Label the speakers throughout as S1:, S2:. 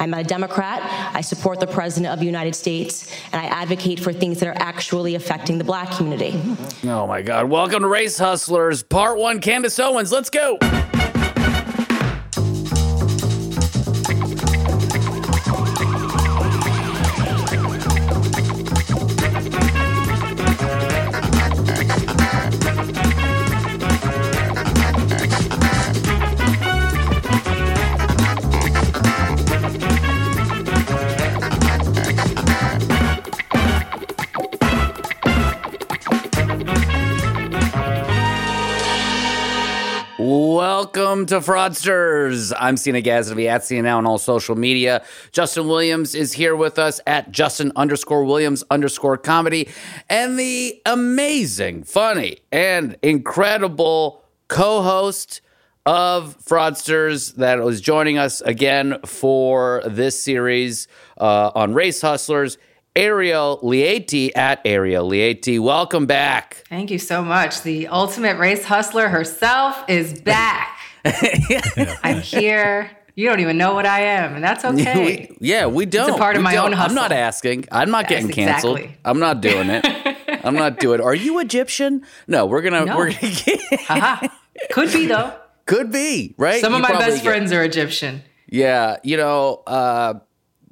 S1: I'm a Democrat. I support the President of the United States, and I advocate for things that are actually affecting the black community.
S2: Oh my God. Welcome to Race Hustlers, Part One. Candace Owens, let's go. Welcome to Fraudsters. I'm Cena Gazdavi at CNL on all social media. Justin Williams is here with us at Justin underscore Williams underscore comedy. And the amazing, funny, and incredible co host of Fraudsters that was joining us again for this series uh, on Race Hustlers. Ariel Lieti at Ariel Lieti. Welcome back.
S3: Thank you so much. The ultimate race hustler herself is back. I'm here. You don't even know what I am, and that's okay.
S2: We- yeah, we don't.
S3: It's a part of
S2: We
S3: my
S2: don't.
S3: own hustle.
S2: I'm not asking. I'm not
S3: Yes,
S2: getting canceled.
S3: exactly.
S2: I'm not doing it. I'm not doing it. Are you Egyptian? No, we're gonna.
S3: No.
S2: We're gonna get,
S3: Haha. Could be though.
S2: could be right.
S3: Some of my best
S2: get-
S3: friends are Egyptian.
S2: Yeah, you know, uh,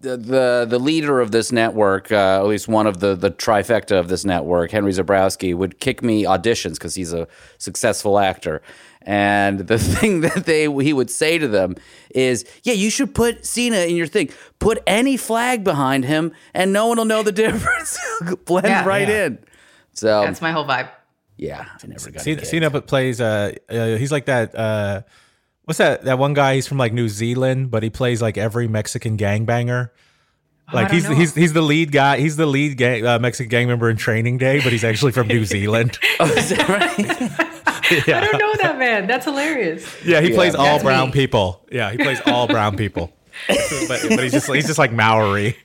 S2: the, the the leader of this network, uh, at least one of the the trifecta of this network, Henry Zebrowski, would kick me auditions because he's a successful actor. And the thing that they he would say to them is, "Yeah, you should put Cena in your thing. Put any flag behind him, and no one will know the difference. Blend
S3: Yeah.
S2: right
S4: Yeah.
S2: in." So
S3: That's my whole vibe.
S2: yeah, I never got
S4: Cena. Cena but plays uh, uh he's like that uh what's that that one guy he's from like New Zealand but he plays like every Mexican gangbanger. Like he's
S3: know.
S4: he's he's the lead guy. He's the lead gang, uh, Mexican gang member in Training Day, but he's actually from New Zealand.
S2: Oh, is that right?
S3: I don't know that man. That's hilarious.
S4: Yeah, he plays all
S3: That's
S4: brown
S3: me.
S4: people. Yeah, he plays all brown people. but, but he's just he's just like Maori.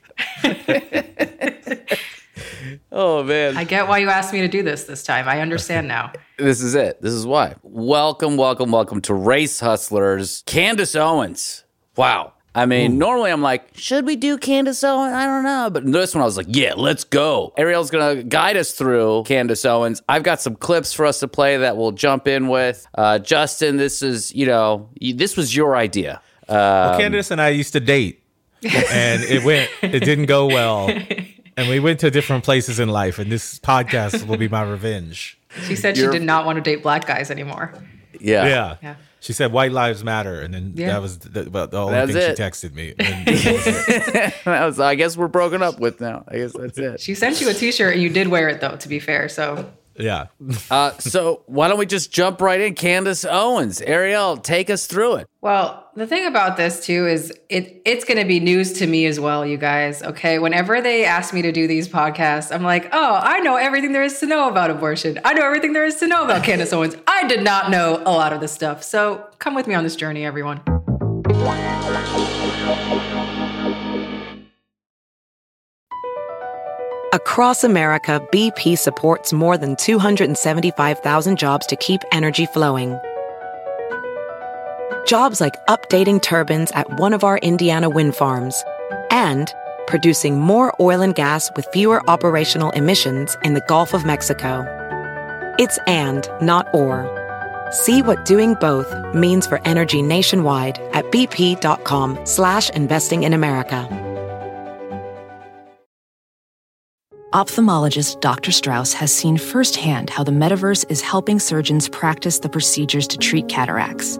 S2: Oh man,
S3: I get why you asked me to do this this time. I understand now.
S2: This is it. This is why. Welcome, welcome, welcome to Race Hustlers. Candace Owens. Wow. I mean, normally I'm like, should we do Candace Owens? I don't know. But this one I was like, yeah, let's go. Ariel's going to guide us through Candace Owens. I've got some clips for us to play that we'll jump in with. Uh, Justin, this is, you know, this was your idea. Uh,
S4: Well, Candace and I used to date, and it went. It didn't go well, and we went to different places in life. And this podcast will be my revenge.
S3: She said she
S2: You're-
S3: did not want to date black guys anymore.
S2: yeah.
S4: Yeah.
S3: Yeah.
S4: She said white lives matter, and then
S3: Yeah.
S4: that was the, about the only
S2: That's
S4: thing
S2: it.
S4: she texted me. And that was it.
S2: That was- I guess we're broken up with now. I guess that's it.
S3: She sent you a T-shirt, and you did wear it though. To be fair, so
S4: yeah.
S2: Uh, so why don't we just jump right in? Candace Owens. Ariel, take us through it.
S3: Well, the thing about this too is it it's going to be news to me as well, you guys. Okay, whenever they ask me to do these podcasts, I'm like, "Oh, I know everything there is to know about abortion. I know everything there is to know about Candace Owens. I did not know a lot of this stuff." So, come with me on this journey, everyone.
S5: Across America, BP supports more than 275,000 jobs to keep energy flowing. Jobs like updating turbines at one of our Indiana wind farms and producing more oil and gas with fewer operational emissions in the Gulf of Mexico. It's and, not or. See what doing both means for energy nationwide at bp.com slash investing in America.
S6: Ophthalmologist Dr. Strauss has seen firsthand how the metaverse is helping surgeons practice the procedures to treat cataracts.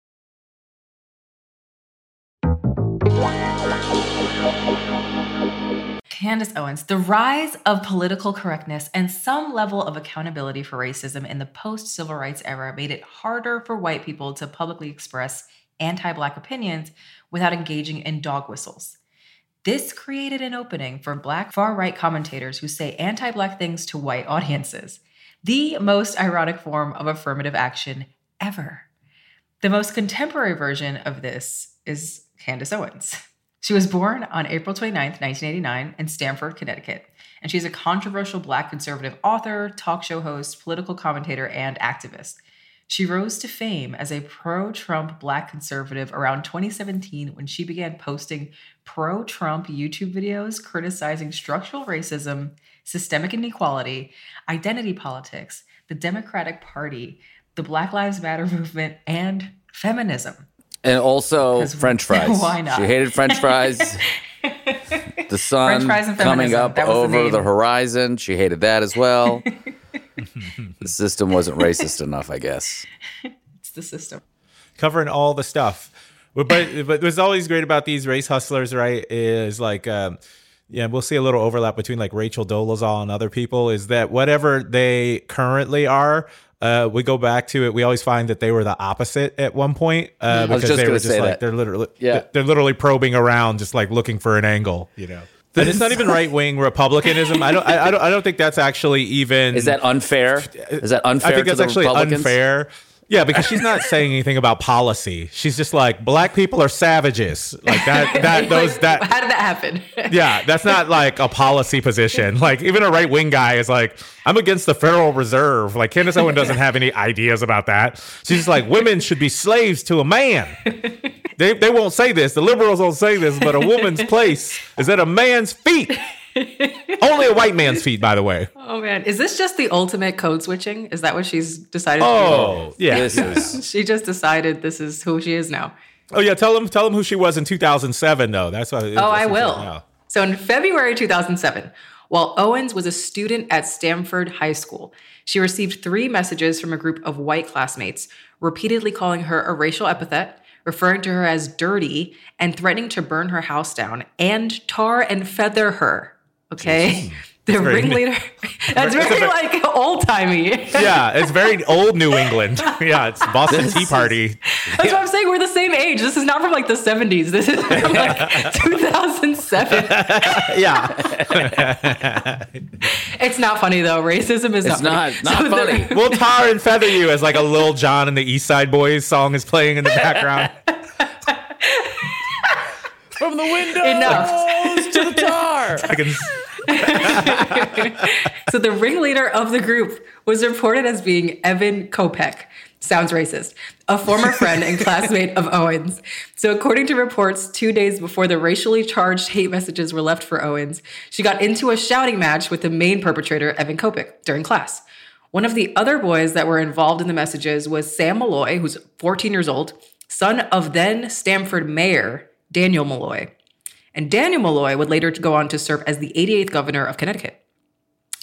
S7: Candace Owens, the rise of political correctness and some level of accountability for racism in the post civil rights era made it harder for white people to publicly express anti Black opinions without engaging in dog whistles. This created an opening for Black far right commentators who say anti Black things to white audiences, the most ironic form of affirmative action ever. The most contemporary version of this is Candace Owens. She was born on April 29th, 1989, in Stamford, Connecticut, and she's a controversial Black conservative author, talk show host, political commentator, and activist. She rose to fame as a pro Trump Black conservative around 2017 when she began posting pro Trump YouTube videos criticizing structural racism, systemic inequality, identity politics, the Democratic Party, the Black Lives Matter movement, and feminism.
S2: And also French fries.
S7: why not?
S2: She hated French fries. the sun
S7: fries and
S2: coming up
S7: That was the
S2: over the horizon. She hated that as well. the system wasn't racist enough, I guess.
S7: It's the system.
S4: covering all the stuff. But but, but what's always great about these race hustlers, right, is like um, yeah, we'll see a little overlap between like Rachel Dolezal and other people. Is that whatever they currently are, uh, we go back to it. We always find that they were the opposite at one point uh, because they were just like
S2: that.
S4: they're literally
S2: Yeah.
S4: they're literally probing around, just like looking for an angle, you know. And it's not even right wing republicanism. I don't. I, I don't. I don't think that's actually even.
S2: Is that unfair? Is that unfair
S4: I think that's actually
S2: Republicans?
S4: unfair. Yeah, because she's not saying anything about policy. She's just like black people are savages. Like that. That those
S7: Like,
S4: that.
S7: How did that happen?
S4: Yeah, that's not like a policy position. Like even a right wing guy is like, I'm against the Federal Reserve. Like Candace Owen doesn't have any ideas about that. She's just like, women should be slaves to a man. They they won't say this. The liberals won't say this, but a woman's place is at a man's feet. Only a white man's feet, by the way.
S3: Oh man, is this just the ultimate code switching? Is that what she's decided?
S4: Oh, yeah.
S2: This is
S3: she just decided this is who she is now.
S4: Oh yeah, tell them tell them who she was in 2007 though. That's what.
S3: Oh, I will. So in February 2007, while Owens was a student at Stamford High School, she received three messages from a group of white classmates, repeatedly calling her a racial epithet, referring to her as dirty, and threatening to burn her house down and tar and feather her. Okay. The
S4: very-
S3: ringleader. That's very like old timey.
S4: Yeah, it's very old New England. Yeah, it's Boston Tea Party.
S3: That's what I'm saying. We're the same age. This is not from like the 70s. This is from like 2007.
S4: Yeah,
S3: It's not funny though. Racism is
S2: It's
S3: not
S2: not
S3: funny.
S2: not
S3: So
S2: funny.
S3: the-
S4: we'll tar and feather you as like a Lil Jon and the East Side Boyz song is playing in the background.
S2: From the window
S3: Enough.
S2: to the tar.
S4: I can,
S3: So the ringleader of the group was reported as being Evan Kopek. Sounds racist. A former friend and classmate of Owens. So according to reports, two days before the racially charged hate messages were left for Owens, she got into a shouting match with the main perpetrator, Evan Kopek, during class. One of the other boys that were involved in the messages was Sam Malloy, who's 14 years old, son of then Stamford mayor Dannel Malloy. And Dannel Malloy would later go on to serve as the 88th governor of Connecticut.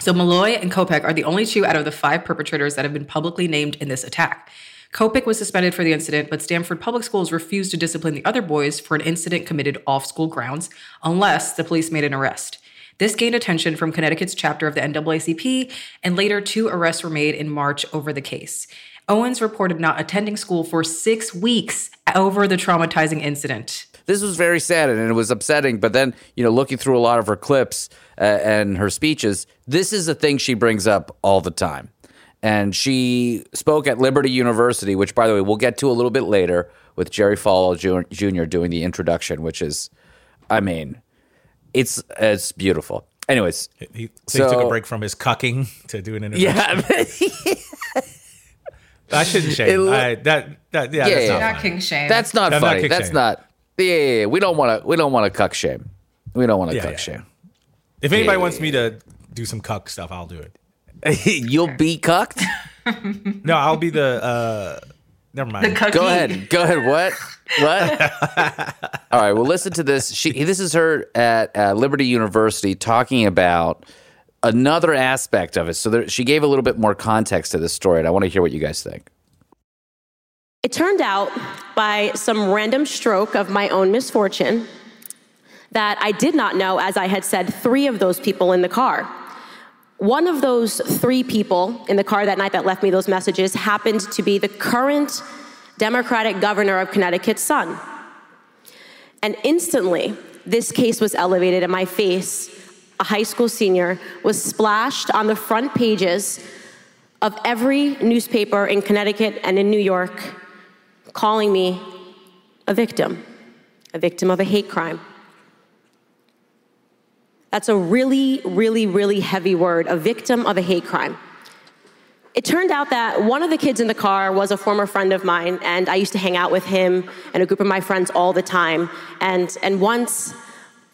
S3: So Malloy and Kopek are the only two out of the five perpetrators that have been publicly named in this attack. Kopic was suspended for the incident, but Stamford Public Schools refused to discipline the other boys for an incident committed off school grounds unless the police made an arrest. This gained attention from Connecticut's chapter of the NAACP, and later two arrests were made in March over the case. Owens reported not attending school for six weeks over the traumatizing incident.
S2: This was very sad and it was upsetting. But then, you know, looking through a lot of her clips uh, and her speeches, this is a thing she brings up all the time. And she spoke at Liberty University, which, by the way, we'll get to a little bit later with Jerry Falwell Jr. doing the introduction, which is, I mean, it's it's beautiful. Anyways,
S4: he, so, he took a break from his cucking to do an introduction.
S2: Yeah.
S4: I shouldn't shame. It, I, that that yeah,
S7: yeah
S4: that's
S7: not,
S4: not
S7: king shame.
S2: That's not
S4: I'm
S2: funny.
S4: Not
S2: that's
S4: shame.
S2: not. Yeah, yeah, yeah, we don't want to. We don't want to cuck shame. We don't want to
S4: Yeah,
S2: cuck
S4: yeah.
S2: shame.
S4: If anybody wants me to do some cuck stuff, I'll do it.
S2: You'll be cucked.
S4: No, I'll be the. uh Never mind.
S7: The cookie.
S2: Go ahead. Go ahead. What? What? All right. Well, listen to this. She. This is her at uh, Liberty University talking about another aspect of it. So there, she gave a little bit more context to this story, and I want to hear what you guys think.
S8: It turned out, by some random stroke of my own misfortune, that I did not know, as I had said, three of those people in the car. One of those three people in the car that night that left me those messages happened to be the current Democratic governor of Connecticut's son. And instantly, this case was elevated, in my face, a high school senior, was splashed on the front pages of every newspaper in Connecticut and in New York, calling me a victim, a victim of a hate crime. That's a really, really, really heavy word, a victim of a hate crime. It turned out that one of the kids in the car was a former friend of mine, and I used to hang out with him and a group of my friends all the time. And, and once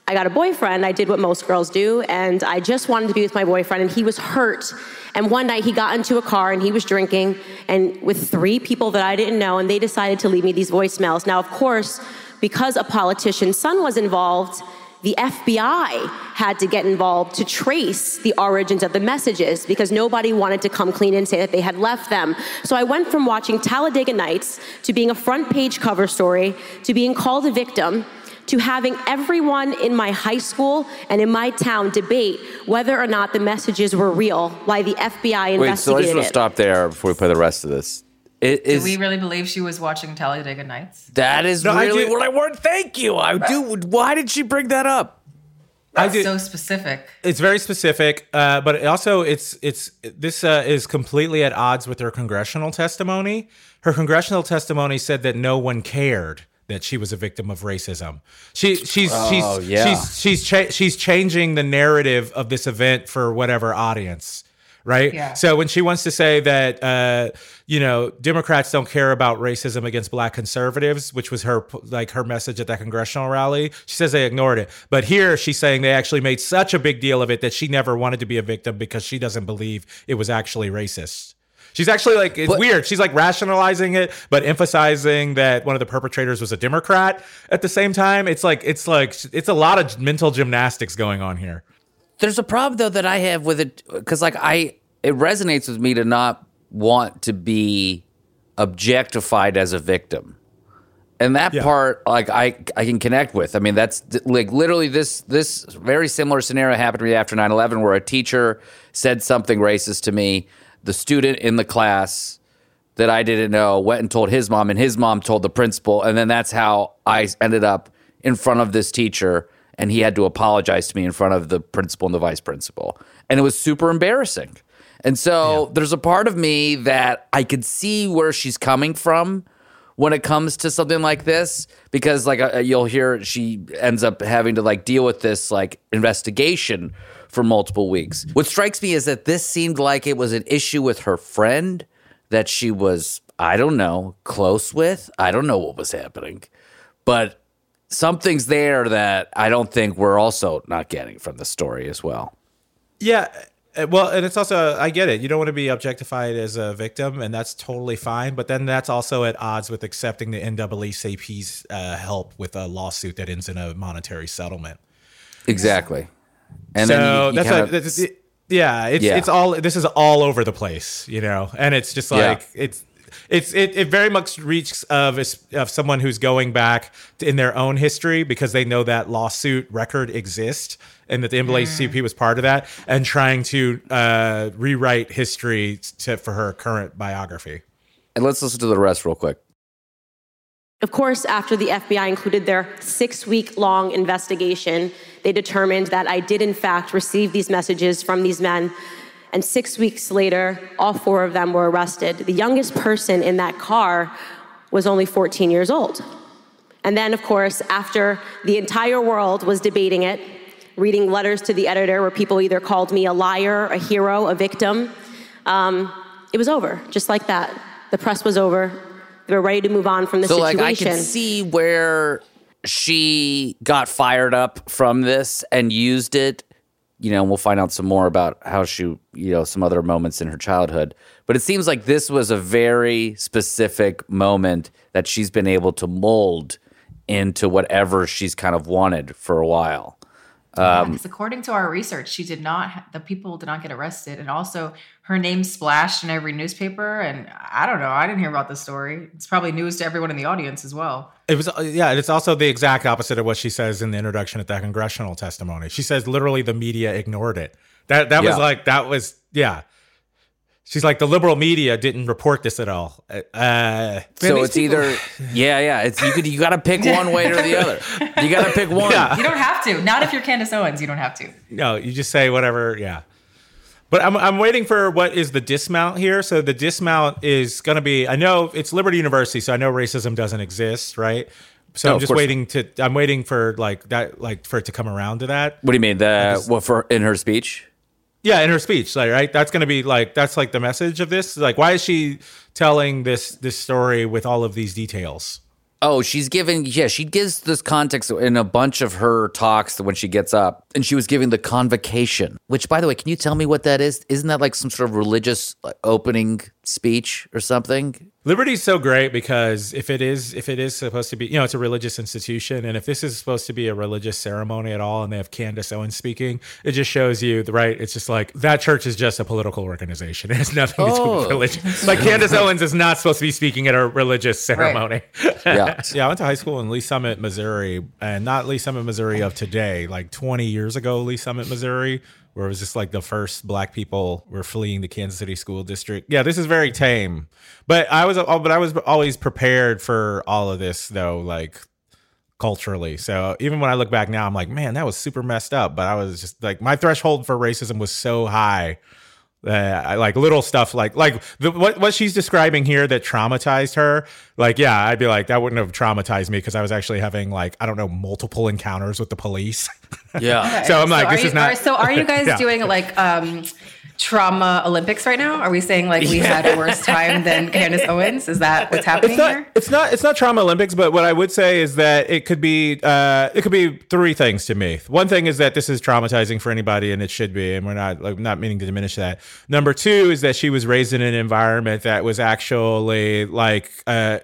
S8: I got a boyfriend, I did what most girls do, and I just wanted to be with my boyfriend, and he was hurt. And one night he got into a car and he was drinking, and with three people that I didn't know, and they decided to leave me these voicemails. Now, of course, because a politician's son was involved, the FBI had to get involved to trace the origins of the messages because nobody wanted to come clean and say that they had left them. So I went from watching Talladega Nights to being a front page cover story to being called a victim to having everyone in my high school and in my town debate whether or not the messages were real, why the FBI investigated
S2: Wait. So I just
S8: investigated
S2: want to
S8: it.
S2: stop there before we play the rest of this. It
S7: Do we really believe she was watching Talladega Nights?
S2: that is
S4: No, I
S2: really
S4: do-
S2: what I want. Thank you. I do. Why did she bring that up?
S4: I
S7: That's
S4: do.
S7: so specific.
S4: It's very specific, uh, but it also it's it's this uh, is completely at odds with her congressional testimony. Her congressional testimony said that no one cared that she was a victim of racism. She she's
S2: Oh,
S4: she's
S2: yeah.
S4: she's she's cha- she's changing the narrative of this event for whatever audience. Right.
S7: Yeah.
S4: So when she wants to say that, uh, you know, Democrats don't care about racism against Black conservatives, which was her like her message at that congressional rally, she says they ignored it. But here she's saying they actually made such a big deal of it that she never wanted to be a victim because she doesn't believe it was actually racist. She's actually like it's
S2: But-
S4: weird. She's like rationalizing it, but emphasizing that one of the perpetrators was a Democrat at the same time. It's like it's like it's a lot of mental gymnastics going on here.
S2: There's a problem though that I have with it because like I it resonates with me to not want to be objectified as a victim. And that
S4: Yeah.
S2: part like I I can connect with. I mean that's like literally this this very similar scenario happened to me after 9/11 where a teacher said something racist to me. The student in the class that I didn't know went and told his mom, and his mom told the principal, and then that's how I ended up in front of this teacher, and he had to apologize to me in front of the principal and the vice principal, and it was super embarrassing. And so there's a part of me that I could see where she's coming from when it comes to something like this because like uh, you'll hear she ends up having to like deal with this like investigation for multiple weeks. What strikes me is that this seemed like it was an issue with her friend that she was I don't know, close with. I don't know what was happening. But something's there that I don't think we're also not getting from the story as well.
S4: Yeah. uh, Well, and it's also, I get it. You don't want to be objectified as a victim, and that's totally fine. But then that's also at odds with accepting the NAACP's uh, help with a lawsuit that ends in a monetary settlement.
S2: Exactly. And
S4: so
S2: then you, you
S4: that's,
S2: kind
S4: a,
S2: of-
S4: that's- it- yeah, it's
S2: Yeah.
S4: it's all this is all over the place, you know, and it's just
S2: Yeah.
S4: like it's it's it, it very much reeks of of someone who's going back to, in their own history because they know that lawsuit record exists and that the NAACP was part of that, and trying to uh, rewrite history to, for her current biography.
S2: And let's listen to the rest real quick.
S8: Of course, after the FBI included their six week long investigation, they determined that I did, in fact, receive these messages from these men. And six weeks later, all four of them were arrested. The youngest person in that car was only 14 years old. And then, of course, after the entire world was debating it, reading letters to the editor where people either called me a liar, a hero, a victim, um, it was over, just like that. The press was over. They were ready to move on from the
S2: so,
S8: situation.
S2: like, I can see where she got fired up from this and used it. You know, and we'll find out some more about how she, you know, some other moments in her childhood. But it seems like this was a very specific moment that she's been able to mold into whatever she's kind of wanted for a while.
S7: Um, because according to our research, she did not. The people did not get arrested, and also her name splashed in every newspaper. And I don't know. I didn't hear about this story. It's probably news to everyone in the audience as well.
S4: It was, uh, yeah. It's also the exact opposite of what she says in the introduction at that congressional testimony. She says literally the media ignored it. That that yeah. was like that was yeah. She's like the liberal media didn't report this at all. Uh,
S2: so it's people... either yeah, yeah. It's you could you got to pick one way or the other. You got to pick one.
S7: Yeah. You don't have to. Not if you're Candace Owens. You don't have to.
S4: No, you just say whatever. Yeah. But I'm I'm waiting for what is the dismount here. So the dismount is going to be. I know it's Liberty University, so I know racism doesn't exist, right? So no, I'm just waiting to. I'm waiting for like that, like for it to come around to that.
S2: What do you mean? The what for in her speech?
S4: Yeah, in her speech, like right, that's going to be like that's like the message of this. Like, why is she telling this this story with all of these details?
S2: Oh, she's giving, yeah, she gives this context in a bunch of her talks when she gets up. And she was giving the convocation, which, by the way, can you tell me what that is? Isn't that like some sort of religious opening speech or something?
S4: Liberty's so great because if it is if it is supposed to be, you know, it's a religious institution, and if this is supposed to be a religious ceremony at all, and they have Candace Owens speaking, it just shows you the right. It's just like that church is just a political organization. It has nothing oh. to do with oh. religion. Like Candace Owens is not supposed to be speaking at a religious ceremony. Right. Yeah, yeah. I went to high school in Lee's Summit, Missouri, and not Lee's Summit, Missouri of today. Like 20 years ago, Lee's Summit, Missouri where it was just like the first black people were fleeing the Kansas City school district. Yeah, this is very tame. But I was oh, but I was always prepared for all of this though, like culturally. So even when I look back now, I'm like, man, that was super messed up. But I was just like my threshold for racism was so high uh, like little stuff like like the, what what she's describing here that traumatized her like yeah i'd be like that wouldn't have traumatized me because i was actually having like i don't know multiple encounters with the police.
S2: Yeah.
S4: So i'm like so this
S3: you,
S4: is not
S3: are, so are you guys yeah. doing like um trauma Olympics right now? Are we saying like we yeah. had a worse time than Candace Owens? Is that what's happening
S4: it's not,
S3: here?
S4: It's not. It's not trauma Olympics. But what I would say is that it could be. Uh, it could be three things to me. One thing is that this is traumatizing for anybody, and it should be, and we're not like not meaning to diminish that. Number two is that she was raised in an environment that was actually like, uh,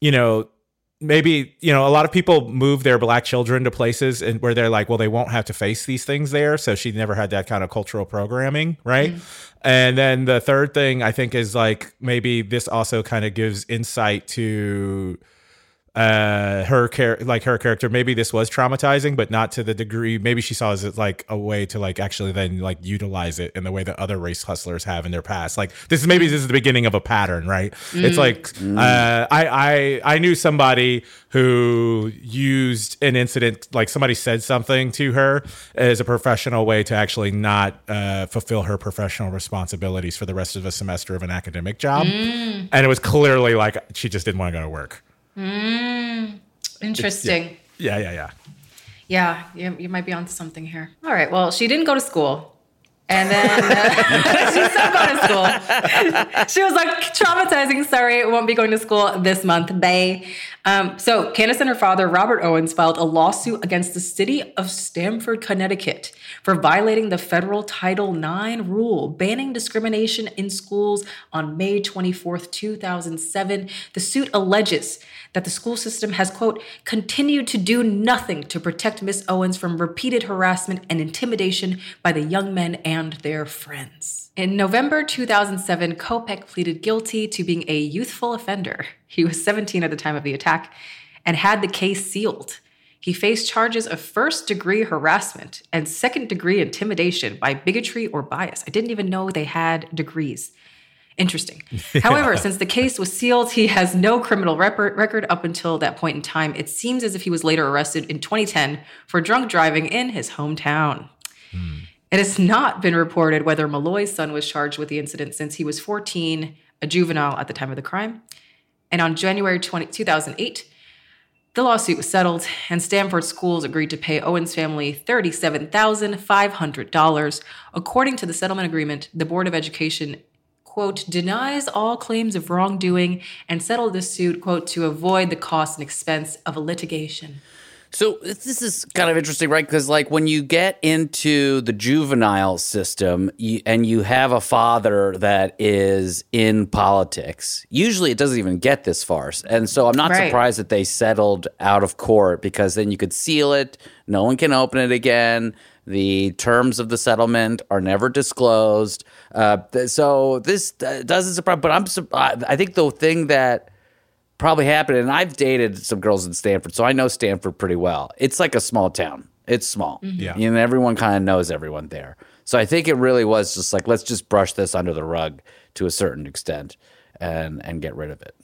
S4: you know maybe you know a lot of people move their black children to places and where they're like well they won't have to face these things there so she never had that kind of cultural programming right mm-hmm. and then the third thing i think is like maybe this also kind of gives insight to uh her care like her character maybe this was traumatizing but not to the degree maybe she saw it as like a way to like actually then like utilize it in the way that other race hustlers have in their past like this is maybe this is the beginning of a pattern right mm. it's like mm. uh I, I i knew somebody who used an incident like somebody said something to her as a professional way to actually not uh, fulfill her professional responsibilities for the rest of a semester of an academic job mm. and it was clearly like she just didn't want to go to work
S3: Mm, interesting.
S4: Yeah, yeah, yeah.
S3: Yeah, you, you might be onto something here. All right. Well, she didn't go to school. And then uh, she's still going to school. she was like, traumatizing. Sorry, won't be going to school this month. Bay. Um, so Candace and her father, Robert Owens, filed a lawsuit against the city of Stamford, Connecticut, for violating the federal Title IX rule banning discrimination in schools on May 24th, 2007. The suit alleges that the school system has, quote, continued to do nothing to protect Miss Owens from repeated harassment and intimidation by the young men and their friends. In November 2007, Kopech pleaded guilty to being a youthful offender. He was 17 at the time of the attack and had the case sealed. He faced charges of first degree harassment and second degree intimidation by bigotry or bias. I didn't even know they had degrees. Interesting. However, since the case was sealed, he has no criminal rep- record up until that point in time. It seems as if he was later arrested in 2010 for drunk driving in his hometown. Hmm. It has not been reported whether Malloy's son was charged with the incident since he was 14, a juvenile at the time of the crime. And on January 20, 2008, the lawsuit was settled, and Stamford schools agreed to pay Owens' family $37,500. According to the settlement agreement, the Board of Education, quote, denies all claims of wrongdoing and settled the suit, quote, to avoid the cost and expense of a litigation.
S2: So this is kind of interesting, right? Because like when you get into the juvenile system you, and you have a father that is in politics, usually it doesn't even get this far. And so I'm not
S3: Right.
S2: surprised that they settled out of court because then you could seal it. No one can open it again. The terms of the settlement are never disclosed. Uh, th- so this uh, doesn't surprise. But I'm. sur- I I think the thing that probably happened. And I've dated some girls in Stamford, so I know Stamford pretty well. It's like a small town. It's small.
S4: Yeah.
S2: You know, everyone kind of knows everyone there. So I think it really was just like let's just brush this under the rug to a certain extent and and get rid of it.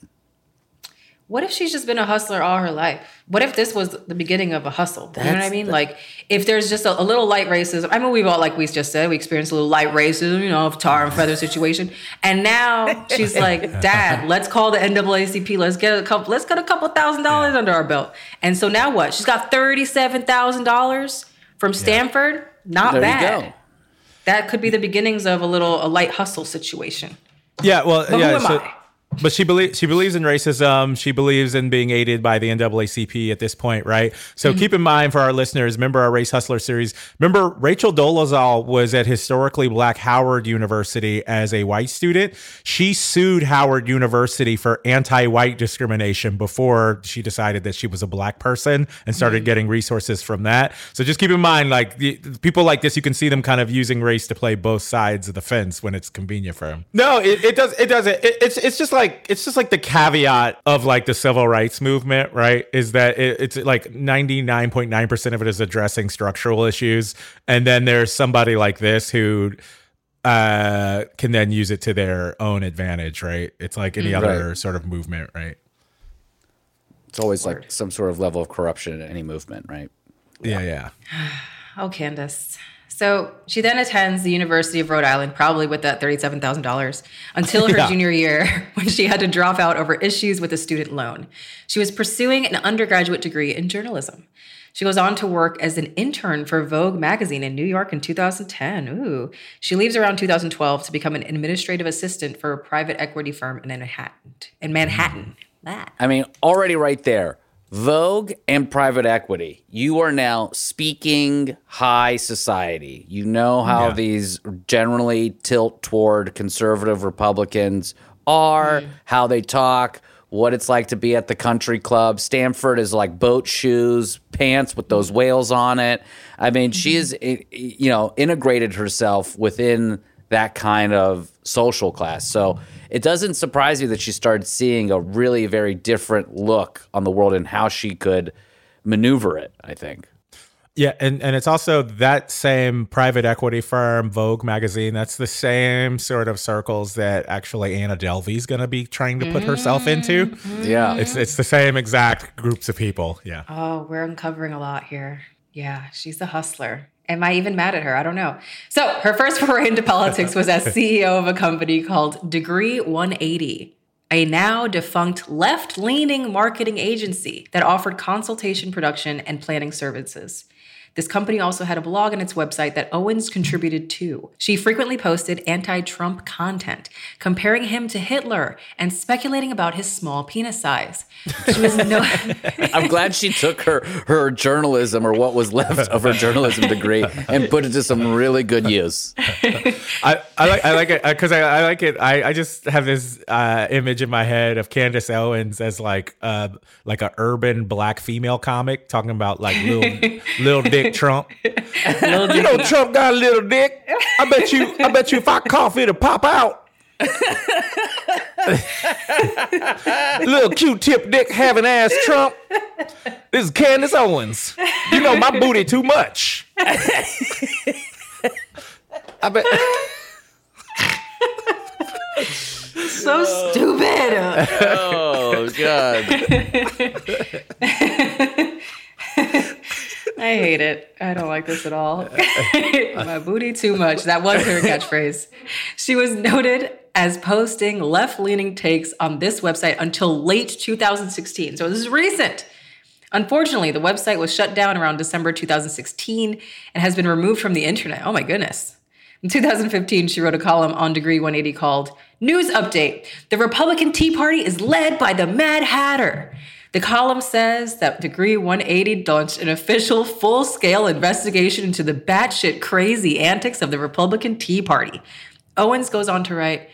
S3: What if she's just been a hustler all her life? What if this was the beginning of a hustle? you know what I mean?
S2: the-
S3: Like, if there's just a, a little light racism, I mean, we've all, like we just said, we experienced a little light racism, you know, of tar and feather situation, and now she's like, "Dad, let's call the NAACP. Let's get a couple. Let's get a couple thousand dollars under our belt." And so now what? She's got thirty-seven thousand dollars from Stamford. Not
S2: There you
S3: bad.
S2: go.
S3: That could be the beginnings of a little a light hustle situation.
S4: Yeah, well,
S3: But
S4: yeah.
S3: who am
S4: so-
S3: I?
S4: But she believes she believes in racism. She believes in being aided by the NAACP at this point, right? So
S3: Mm-hmm.
S4: keep in mind for our listeners, remember our Race Hustler series. Remember Rachel Dolezal was at historically black Howard University as a white student. She sued Howard University for anti-white discrimination before she decided that she was a black person and started
S3: Mm-hmm.
S4: getting resources from that. So just keep in mind, like the, people like this, you can see them kind of using race to play both sides of the fence when it's convenient for them. No, it, it does. It doesn't. It, it's it's just like it's just like the caveat of like the civil rights movement, right? Is that it, it's like ninety nine point nine percent of it is addressing structural issues, and then there's somebody like this who uh can then use it to their own advantage, right? It's like any
S2: Mm.
S4: other
S2: Right.
S4: sort of movement, right?
S2: It's always like some sort of level of corruption in any movement, right?
S4: Yeah, yeah.
S3: Oh, Candace. So she then attends the University of Rhode Island, probably with that $37,000, until her
S4: Yeah.
S3: junior year when she had to drop out over issues with a student loan. She was pursuing an undergraduate degree in journalism. She goes on to work as an intern for Vogue magazine in New York in 2010. Ooh. She leaves around 2012 to become an administrative assistant for a private equity firm in Manhattan. In Manhattan. That.
S2: I mean, already right there. Vogue and private equity. You are now speaking high society. You know how
S4: Yeah.
S2: these generally tilt toward conservative Republicans are, mm-hmm. how they talk, what it's like to be at the country club. Stamford is like boat shoes, pants with those mm-hmm. whales on it. I mean, she mm-hmm. is, i- i- you know, integrated herself within that kind of social class. So it doesn't surprise me that she started seeing a really very different look on the world and how she could maneuver it, I think.
S4: Yeah, and, and it's also that same private equity firm, Vogue magazine. That's the same sort of circles that actually Anna Delvey's going to be trying to put herself into. Mm-hmm.
S2: Yeah.
S4: It's it's the same exact groups of people. Yeah.
S3: Oh, we're uncovering a lot here. Yeah, she's a hustler. Am I even mad at her? I don't know. So, her first foray into politics was as CEO of a company called Degree 180, a now defunct left leaning marketing agency that offered consultation, production, and planning services. This company also had a blog on its website that Owens contributed to. She frequently posted anti Trump content, comparing him to Hitler and speculating about his small penis size. She was no-
S2: I'm glad she took her her journalism or what was left of her journalism degree and put it to some really good use.
S4: I, I like I like it because I, I like it. I, I just have this uh, image in my head of Candace Owens as like uh like a urban black female comic talking about like little little Dick Trump. you know Trump got a little dick. I bet you I bet you if I cough it'll pop out. little Q-tip dick having ass Trump. This is Candace Owens. You know my booty too much. I bet.
S3: so stupid.
S2: Oh God.
S3: I hate it. I don't like this at all. My booty too much. That was her catchphrase. She was noted as posting left leaning takes on this website until late 2016. So this is recent. Unfortunately, the website was shut down around December 2016 and has been removed from the internet. Oh my goodness. In 2015, she wrote a column on Degree 180 called News Update The Republican Tea Party is led by the Mad Hatter. The column says that Degree 180 launched an official full scale investigation into the batshit crazy antics of the Republican Tea Party. Owens goes on to write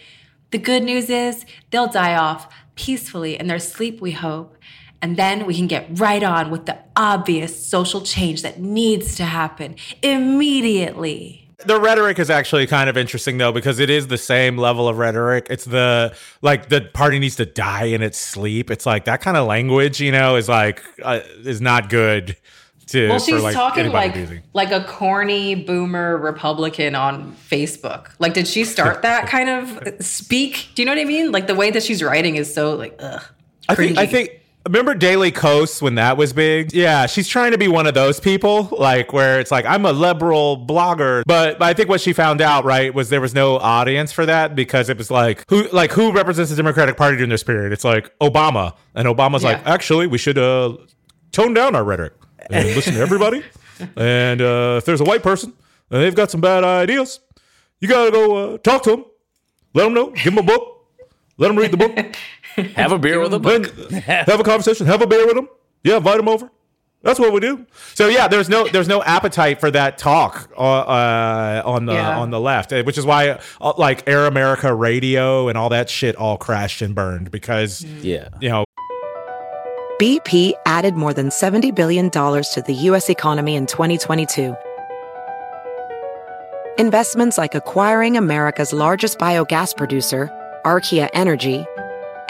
S3: The good news is they'll die off peacefully in their sleep, we hope. And then we can get right on with the obvious social change that needs to happen immediately.
S4: The rhetoric is actually kind of interesting though because it is the same level of rhetoric. It's the like the party needs to die in its sleep. It's like that kind of language, you know, is like uh, is not good to
S3: Well, she's
S4: for like
S3: talking like
S4: using.
S3: like a corny boomer Republican on Facebook. Like, did she start that kind of speak? Do you know what I mean? Like the way that she's writing is so like ugh.
S4: I think I think remember Daily Kos when that was big? Yeah, she's trying to be one of those people, like where it's like I'm a liberal blogger, but I think what she found out right was there was no audience for that because it was like who like who represents the Democratic Party during this period? It's like Obama, and Obama's like actually we should uh tone down our rhetoric and listen to everybody, and uh, if there's a white person and they've got some bad ideas, you gotta go uh, talk to them, let them know, give them a book, let them read the book.
S2: Have a beer with a book.
S4: Have a conversation, have a beer with them. Yeah, invite them over. That's what we do. So yeah, there's no there's no appetite for that talk uh, uh, on the
S3: Yeah.
S4: on the left, uh, which is why uh, like Air America Radio and all that shit all crashed and burned because
S2: Yeah.
S4: you know
S5: BP added more than $70 billion to the U.S. economy in 2022. Investments like acquiring America's largest biogas producer, Archaea Energy,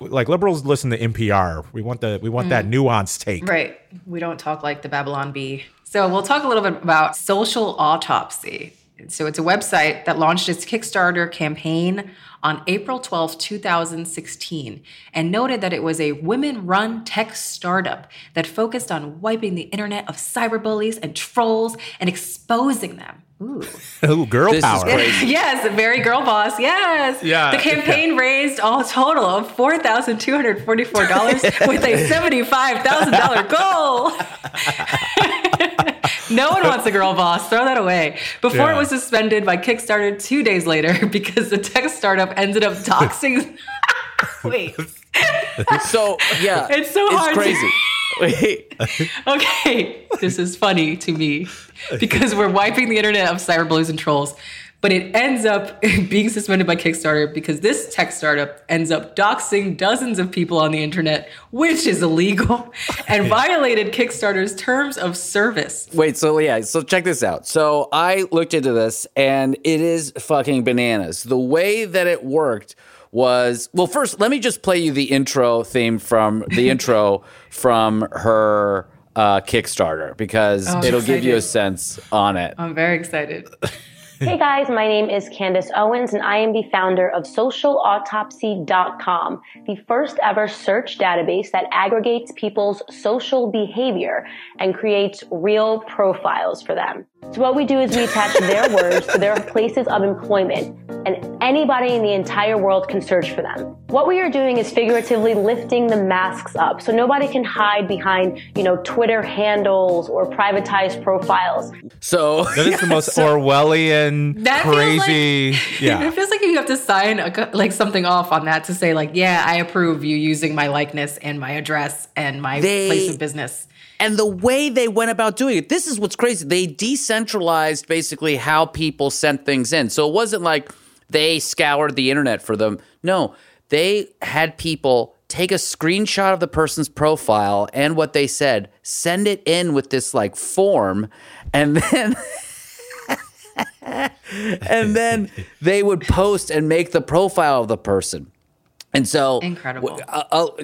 S4: Like liberals listen to NPR. We want the we want that mm. nuanced take.
S3: Right. We don't talk like the Babylon Bee. So we'll talk a little bit about Social Autopsy. So it's a website that launched its Kickstarter campaign on April 12, 2016, and noted that it was a women run tech startup that focused on wiping the internet of cyberbullies and trolls and exposing them. Ooh.
S4: Ooh, girl
S2: This is
S4: power.
S2: crazy.
S3: yes, very girl boss. Yes.
S4: Yeah,
S3: The campaign raised all total of four thousand two hundred forty-four dollars with a seventy-five thousand dollar goal. no one wants a girl boss. Throw that away. Before
S4: Yeah.
S3: it was suspended by Kickstarter two days later because the tech startup ended up doxing. Wait.
S2: So yeah,
S3: It's so hard to-
S2: crazy. Wait,
S3: Okay, this is funny to me because we're wiping the internet of cyberbullies and trolls. but it ends up being suspended by Kickstarter because this tech startup ends up doxing dozens of people on the internet, which is illegal, and violated Kickstarter's terms of service.
S2: Wait, so yeah, so check this out. So I looked into this and it is fucking bananas. The way that it worked was well, first, let me just play you the intro theme from the intro from her uh, Kickstarter because
S3: Oh,
S2: it'll give you a sense on it.
S3: I'm very excited.
S9: Hey guys, my name is Candace Owens and I am the founder of socialautopsy.com, the first ever search database that aggregates people's social behavior and creates real profiles for them. So what we do is we attach their words to their places of employment and anybody in the entire world can search for them. What we are doing is figuratively lifting the masks up so nobody can hide behind, you know, Twitter handles or privatized profiles.
S2: So
S4: That is the most Orwellian,
S3: That feels
S4: crazy. yeah.
S3: it feels like you have to sign a, like something off on that to say like, yeah, I approve you using my likeness and my address and my
S2: They-
S3: place of business.
S2: And the way they went about doing it, this is what's crazy. They decentralized basically how people sent things in. So it wasn't like they scoured the internet for them. No, they had people take a screenshot of the person's profile and what they said, send it in with this like form, and then. and then they would post and make the profile of the person. And so
S3: Incredible.
S2: I'll, I'll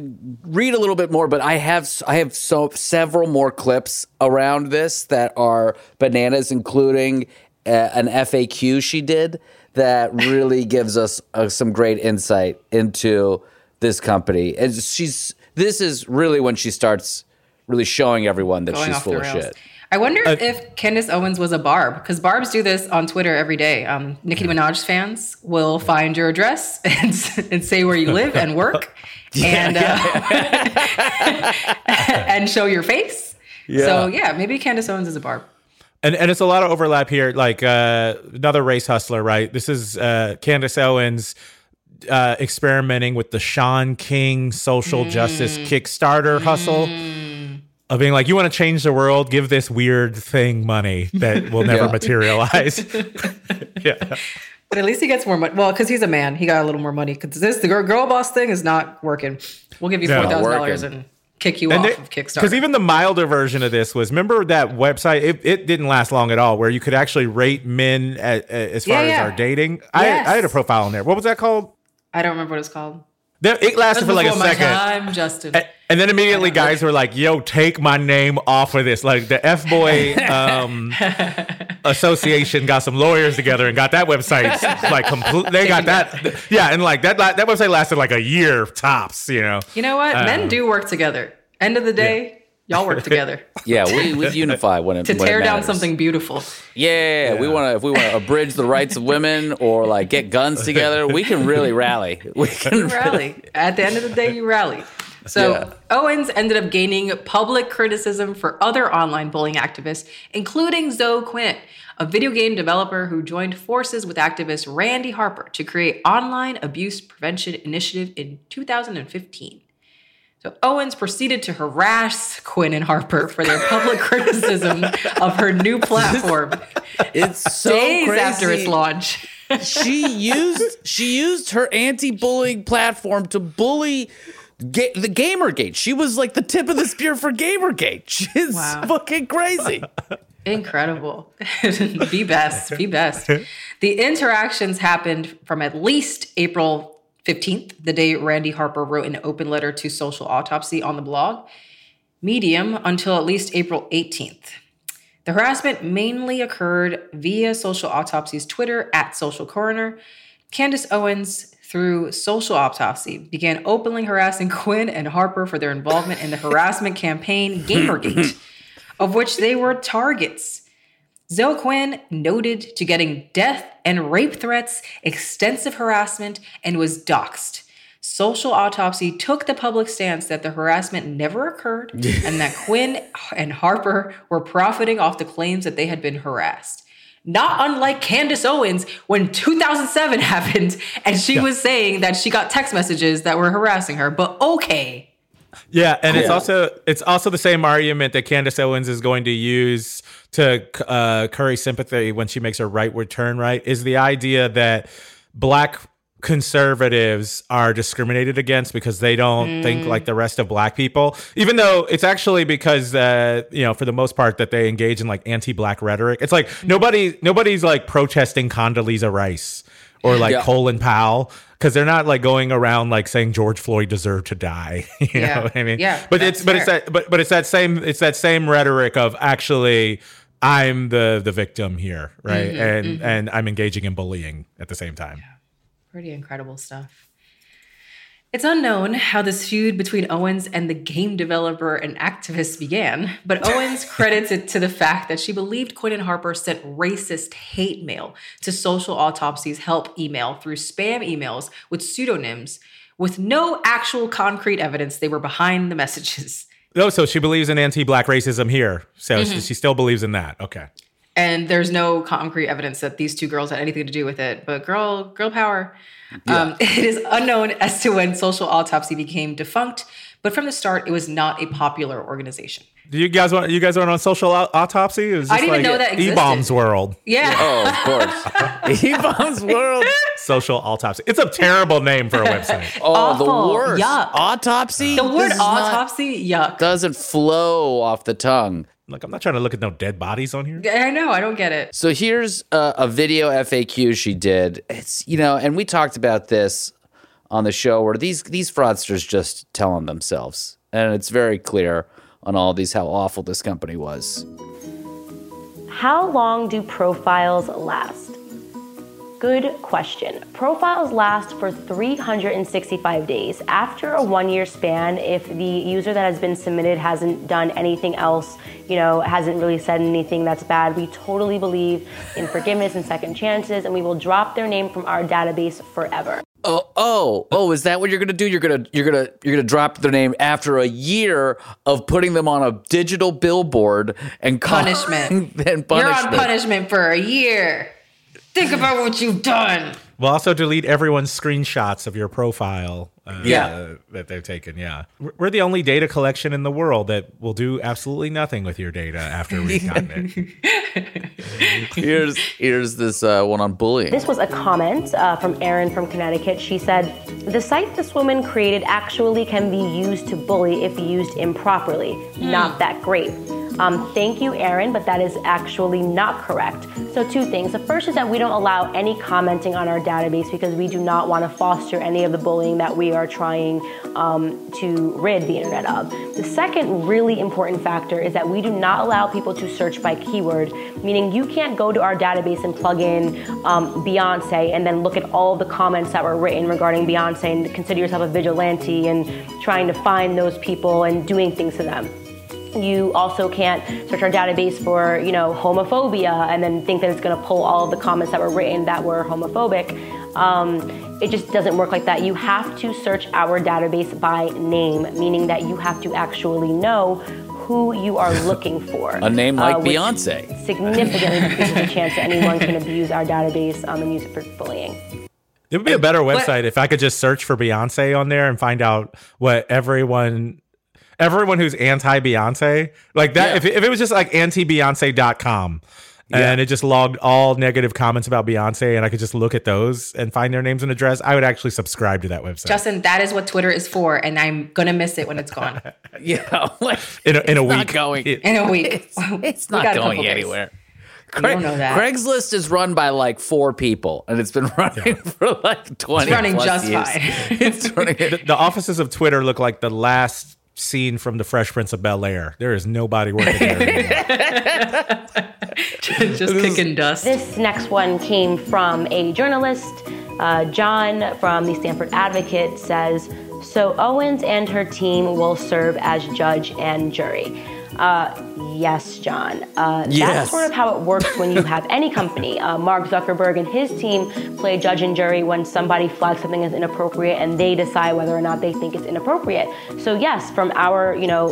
S2: read a little bit more, but I have I have so several more clips around this that are bananas, including uh, an FAQ she did that really gives us uh, some great insight into this company. And she's this is really when she starts really showing everyone that
S3: Going
S2: she's full of shit.
S3: I wonder if Candace Owens was a Barb because Barbs do this on Twitter every day. Um, Nicki Minaj fans will find your address and, and say where you live and work, and uh, and show your face. So yeah, maybe Candace Owens is a Barb.
S4: And and it's a lot of overlap here. Like uh, another race hustler, right? This is uh, Candace Owens uh, experimenting with the Shaun King social justice Kickstarter hustle of being like, you want to change the world, give this weird thing money that will never
S2: Yeah.
S4: materialize. yeah.
S3: But at least he gets more money. Well, because he's a man, he got a little more money. Because this the girl, girl boss thing is not working. We'll give you four thousand
S2: Not
S3: dollars
S2: working.
S3: and kick you
S4: And
S3: off of Kickstarter.
S4: Because even the milder version of this was, remember that website? It, it didn't last long at all, where you could actually rate men a- a- as far
S3: Yeah, yeah.
S4: as our dating. I,
S3: Yes.
S4: I had a profile in there. What was that called?
S3: I don't remember what it's called.
S4: There- It lasted for like a second.
S3: Justin.
S4: A- And then immediately guys were like, yo, take my name off of this. Like the F Boy um, Association got some lawyers together and got that website like complete. They got that. Yeah. And like that, that website lasted like a year tops, you know?
S3: You know what?
S4: Uh,
S3: Men do work together. End of the day, y'all work together
S2: Yeah, we, we unify when it
S3: to
S2: when it
S3: tear down something beautiful.
S2: Yeah, we want to. If we want to abridge the rights of women or like get guns together, we can really rally. We can
S3: You rally. At the end of the day, you rally. So
S2: Yeah.
S3: Owens ended up gaining public criticism for other online bullying activists, including Zoe Quinn, a video game developer who joined forces with activist Randi Harper to create Online Abuse Prevention Initiative in 2015. So Owens proceeded to harass Quinn and Harper for their public criticism of her new platform
S2: It's so
S3: days
S2: crazy.
S3: after its launch.
S2: she used she used her anti-bullying platform to bully ga- the Gamergate. She was like the tip of the spear for Gamergate. She's
S3: Wow.
S2: fucking crazy.
S3: Incredible. be best. Be best. The interactions happened from at least April 15th, the day Randi Harper wrote an open letter to Social Autopsy on the blog, Medium, until at least April 18th. The harassment mainly occurred via Social Autopsy's Twitter at Social Coroner. Candace Owens, through Social Autopsy, began openly harassing Quinn and Harper for their involvement in the harassment campaign Gamergate, of which they were targets. Zoe Quinn noted to getting death and rape threats, extensive harassment, and was doxxed. Social Autopsy took the public stance that the harassment never occurred and that Quinn and Harper were profiting off the claims that they had been harassed. Not unlike Candace Owens when 2007 happened and she was saying that she got text messages that were harassing her. But okay,
S4: Yeah, and it's also it's also the same argument that Candace Owens is going to use to uh, curry sympathy when she makes her rightward turn. Right, is the idea that black conservatives are discriminated against because they don't think like the rest of black people even though it's actually because uh, you know for the most part that they engage in like anti-black rhetoric it's like nobody nobody's like protesting Condoleezza Rice or like
S2: Yeah.
S4: Colin Powell because they're not like going around like saying George Floyd deserved to die. You
S3: Yeah.
S4: know what I mean?
S3: Yeah,
S4: But it's but it's that but but it's that same it's that same rhetoric of actually I'm the the victim here, right?
S3: Mm-hmm,
S4: and and I'm engaging in bullying at the same time.
S3: Pretty incredible stuff. It's unknown how this feud between Owens and the game developer and activist began, but Owens credits it to the fact that she believed Quinn and Harper sent racist hate mail to social autopsies help email through spam emails with pseudonyms with no actual concrete evidence they were behind the messages.
S4: Oh, so she believes in anti-black racism here. So
S3: Mm-hmm.
S4: she still believes in that. Okay.
S3: and there's no concrete evidence that these two girls had anything to do with it but girl girl power um, it is unknown as to when social autopsy became defunct but from the start it was not a popular organization
S4: Do you guys want you guys want on social autopsy? It was
S3: I
S4: just
S3: didn't even
S4: like
S3: know that existed.
S4: E-bombs world.
S3: yeah
S2: Oh, of course. E-Bombs World.
S4: Social autopsy. It's a terrible name for a website.
S2: Oh, the worst.
S3: Yuck.
S2: Autopsy?
S3: the word
S2: This is not-
S3: autopsy yuck
S2: doesn't flow off the tongue.
S4: Like I'm not trying to look at no dead bodies on here.
S3: i know i don't get it
S2: So here's a, a video FAQ she did. It's you know, and we talked about this on the show where these these fraudsters just tell on themselves, and it's very clear on all these how awful this company was.
S9: How long do profiles last? Good question. Profiles last for 365 days. After a one year span, if the user that has been submitted hasn't done anything else, you know, hasn't really said anything that's bad, we totally believe in forgiveness and second chances, and we will drop their name from our database forever.
S2: Oh, oh, oh! Is that what you're gonna do? You're gonna you're gonna you're gonna drop their name after a year of putting them on a digital billboard and
S3: Punishment.
S2: and punishment.
S3: you're on punishment for a year think about what you've done
S4: We'll also delete everyone's screenshots of your profile. Uh,
S2: Yeah.
S4: uh, that they've taken. Yeah, We're- we're the only data collection in the world that will do absolutely nothing with your data after we've gotten it.
S2: Here's here's this uh, one on bullying.
S9: This was a comment uh, from Erin from Connecticut. She said, The site this woman created actually can be used to bully if used improperly. Not that great. Um, thank you, Erin, but that is actually not correct. So, two things. The first is that we don't allow any commenting on our database because we do not want to foster any of the bullying that we are trying um, to rid the internet of. The second really important factor is that we do not allow people to search by keyword, meaning you can't go to our database and plug in um, Beyonce and then look at all the comments that were written regarding Beyonce and consider yourself a vigilante and trying to find those people and doing things to them. You also can't search our database for, you know, homophobia and then think that it's going to pull all of the comments that were written that were homophobic. Um, it just doesn't work like that. You have to search our database by name, meaning that you have to actually know who you are looking for.
S2: A name like
S9: uh,
S2: Beyonce.
S9: Significantly decreases the chance that anyone can abuse our database um, and use it for bullying.
S4: It would be a better website if I could just search for Beyonce on there and find out what everyone everyone who's anti Beyonce like that
S2: Yeah.
S4: if, it- if it was just like anti-beyonce.com and it just logged all negative comments about Beyonce and I could just look at those and find their names and address, I would actually subscribe to that website.
S3: Justin, that is what Twitter is for, and I'm gonna miss it when it's gone
S2: yeah, like
S4: in a, in a
S2: it's not
S4: week.
S2: going.
S4: It-
S3: in a week.
S2: It's, it's
S3: We
S2: not
S3: got a
S2: going
S3: days.
S2: anywhere.
S3: You don't know that.
S2: Craigslist is run by like four people, and it's been running for like twenty.
S3: It's running
S2: plus
S3: just
S2: years.
S3: fine.
S2: it's running.
S4: the, the offices of Twitter look like the last scene from the Fresh Prince of Bel Air. There is nobody working there anymore.
S3: just kicking dust.
S9: This next one came from a journalist. Uh, John from the Stamford Advocate says So Owens and her team will serve as judge and jury. Uh, yes, John. Uh,
S2: Yes.
S9: That's sort of how it works when you have any company. Uh, Mark Zuckerberg and his team play judge and jury when somebody flags something as inappropriate and they decide whether or not they think it's inappropriate. So yes, from our, you know,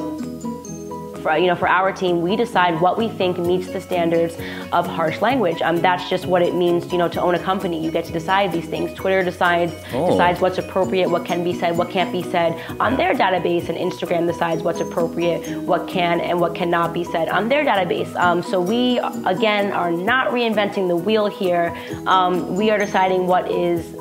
S9: for, you know, for our team, we decide what we think meets the standards of harsh language. Um, that's just what it means, you know, to own a company. You get to decide these things. Twitter decides
S10: Oh.
S9: decides what's appropriate, what can be said, what can't be said on their database, and Instagram decides what's appropriate, what can and what cannot be said on their database. Um, so we again are not reinventing the wheel here. Um, we are deciding what is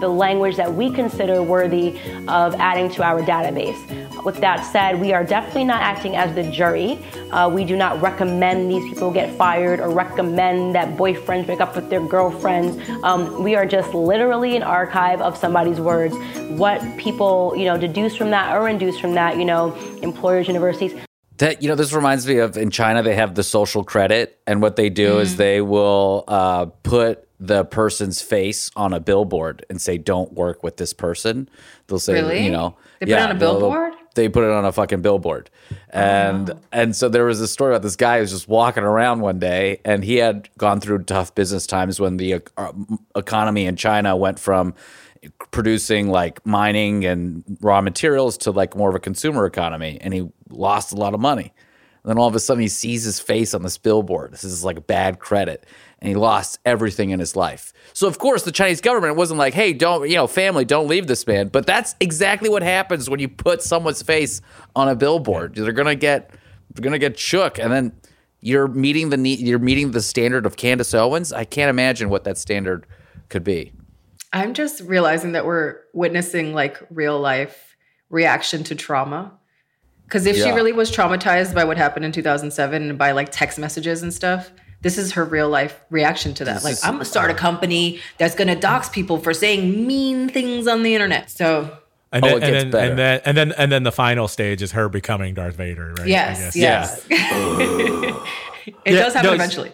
S9: the language that we consider worthy of adding to our database. With that said, we are definitely not acting as the jury. Uh, we do not recommend these people get fired or recommend that boyfriends break up with their girlfriends. Um, we are just literally an archive of somebody's words. What people, you know, deduce from that or induce from that, you know, employers, universities.
S2: That you know, this reminds me of in China they have the social credit, and what they do
S3: Mm.
S2: is they will uh, put the person's face on a billboard and say, "Don't work with this person." They'll say,
S3: Really?
S2: you know,
S3: They put it on a billboard?
S2: They put it on a fucking billboard, and and so there was a story about this guy who was just walking around one day, and he had gone through tough business times when the uh, economy in China went from producing like mining and raw materials to like more of a consumer economy and he lost a lot of money and then all of a sudden he sees his face on this billboard this is like bad credit and he lost everything in his life. So of course the chinese government wasn't like hey don't you know family don't leave this man. But that's exactly what happens when you put someone's face on a billboard. They're gonna get they're gonna get shook. And then you're meeting the need you're meeting the standard of candace owens. I can't imagine what that standard could be.
S3: I'm just realizing that we're witnessing like real life reaction to trauma. Because if she really was traumatized by what happened in 2007 and by like text messages and stuff, this is her real life reaction to that.
S2: This
S3: like,
S2: is-
S3: I'm gonna start a company that's gonna dox people for saying mean things on the internet. So,
S4: And
S2: Oh,
S4: then,
S2: it
S4: and,
S2: gets
S4: then,
S2: better.
S4: and then and then and then the final stage is her becoming Darth Vader, right? I
S3: yes,
S4: guess.
S3: yes. it
S4: Yeah,
S3: does happen
S4: no,
S3: eventually.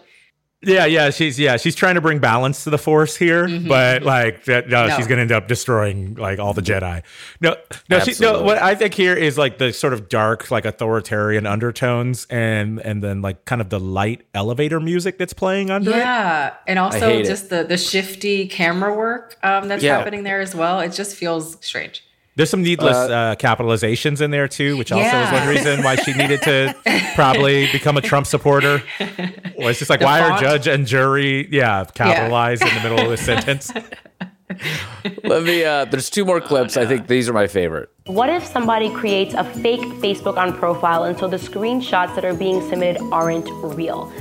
S4: Yeah, yeah, she's yeah, she's trying to bring balance to the Force here, but like that, no,
S3: Mm-hmm. No.
S4: she's going to end up destroying like all the Jedi. No, no, she, no. What I think here is like the sort of dark, like authoritarian undertones, and and then like kind of the light elevator music that's playing under it.
S3: Yeah, and also
S2: hate it.
S3: just the the shifty camera work um, that's
S2: Yeah.
S3: happening there as well. It just feels strange.
S4: There's some needless uh, capitalizations in there too, which also is one reason why she needed to probably become a Trump supporter. Well, it's just like
S3: The
S4: why are judge and jury, yeah, capitalized in the middle of the sentence.
S2: Let me. Uh, there's two more clips. I think these are my favorite.
S9: What if somebody creates a fake Facebook on profile and so the screenshots that are being submitted aren't real?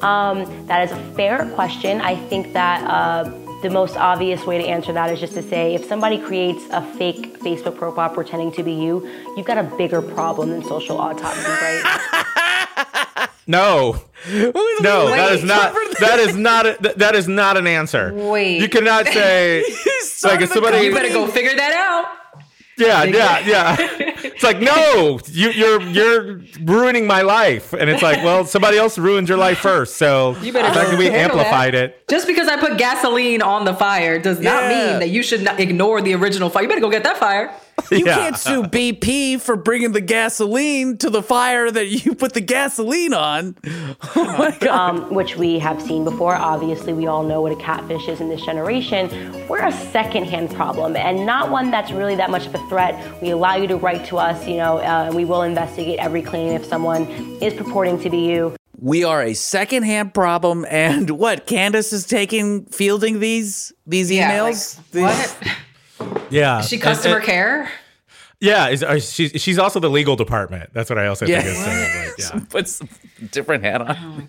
S9: Um, that is a fair question. I think that uh, the most obvious way to answer that is just to say if somebody creates a fake Facebook profile pretending to be you, you've got a bigger problem than social autopsy, right?
S4: No, no, that is not. That is not. A, that is not an answer.
S3: Wait.
S4: you cannot say like if somebody.
S3: You better go figure that out.
S4: Yeah, yeah, yeah. It's like no, you, you're you're ruining my life, and it's like, well, somebody else ruined your life first, so
S3: You better
S4: fact we
S3: handle that.
S4: amplified it.
S3: Just because I put gasoline on the fire does not
S2: Yeah.
S3: mean that you should not ignore the original fire. You better go get that fire.
S2: You
S4: Yeah.
S2: can't sue BP for bringing the gasoline to the fire that you put the gasoline on. Oh my god.
S9: um, which we have seen before. Obviously, we all know what a catfish is in this generation. We're a secondhand problem and not one that's really that much of a threat. We allow you to write to us, you know, uh, and we will investigate every claim if someone is purporting to be you.
S2: We are a secondhand problem, and what? Candace is taking fielding these these
S3: Yeah,
S2: emails.
S3: like,
S2: These-
S3: what?
S4: Yeah,
S3: Is she customer
S4: and-
S3: care?
S4: Yeah, is, uh, she's she's also the legal department. That's what I also
S2: Yeah.
S4: think is yeah.
S2: Puts different hat on.
S3: Oh my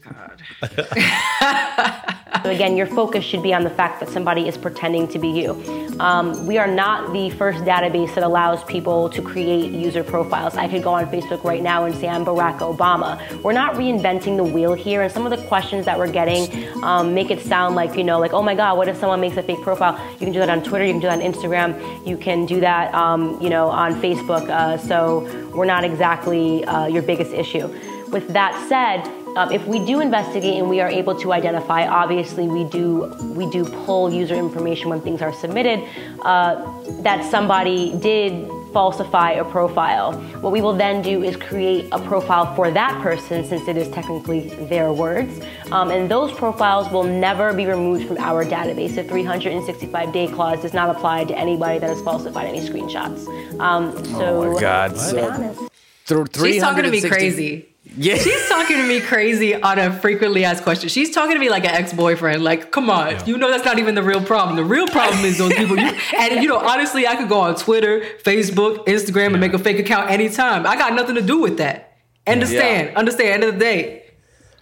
S3: god.
S9: So again, your focus should be on the fact that somebody is pretending to be you. Um, we are not the first database that allows people to create user profiles. I could go on Facebook right now and say I'm Barack Obama. We're not reinventing the wheel here, and some of the questions that we're getting um, make it sound like you know, like oh my God, what if someone makes a fake profile? You can do that on Twitter, you can do that on Instagram, you can do that, um, you know, on Facebook. Uh, so we're not exactly uh, your biggest issue. With that said, um, if we do investigate and we are able to identify, obviously we do we do pull user information when things are submitted uh, that somebody did falsify a profile. What we will then do is create a profile for that person, since it is technically their words, um, and those profiles will never be removed from our database. The 365 day clause does not apply to anybody that has falsified any screenshots. Um, so
S2: Oh my God.
S9: to be
S2: So-
S3: She's talking to me
S2: 360
S3: crazy.
S2: Yeah.
S3: She's talking to me crazy on a frequently asked question. She's talking to me like an ex-boyfriend. Like, come on, you know that's not even the real problem. The real problem is those people. You, and you know, honestly, I could go on Twitter, Facebook, Instagram, and make a fake account anytime. I got nothing to do with that. Understand? Understand? End of the day,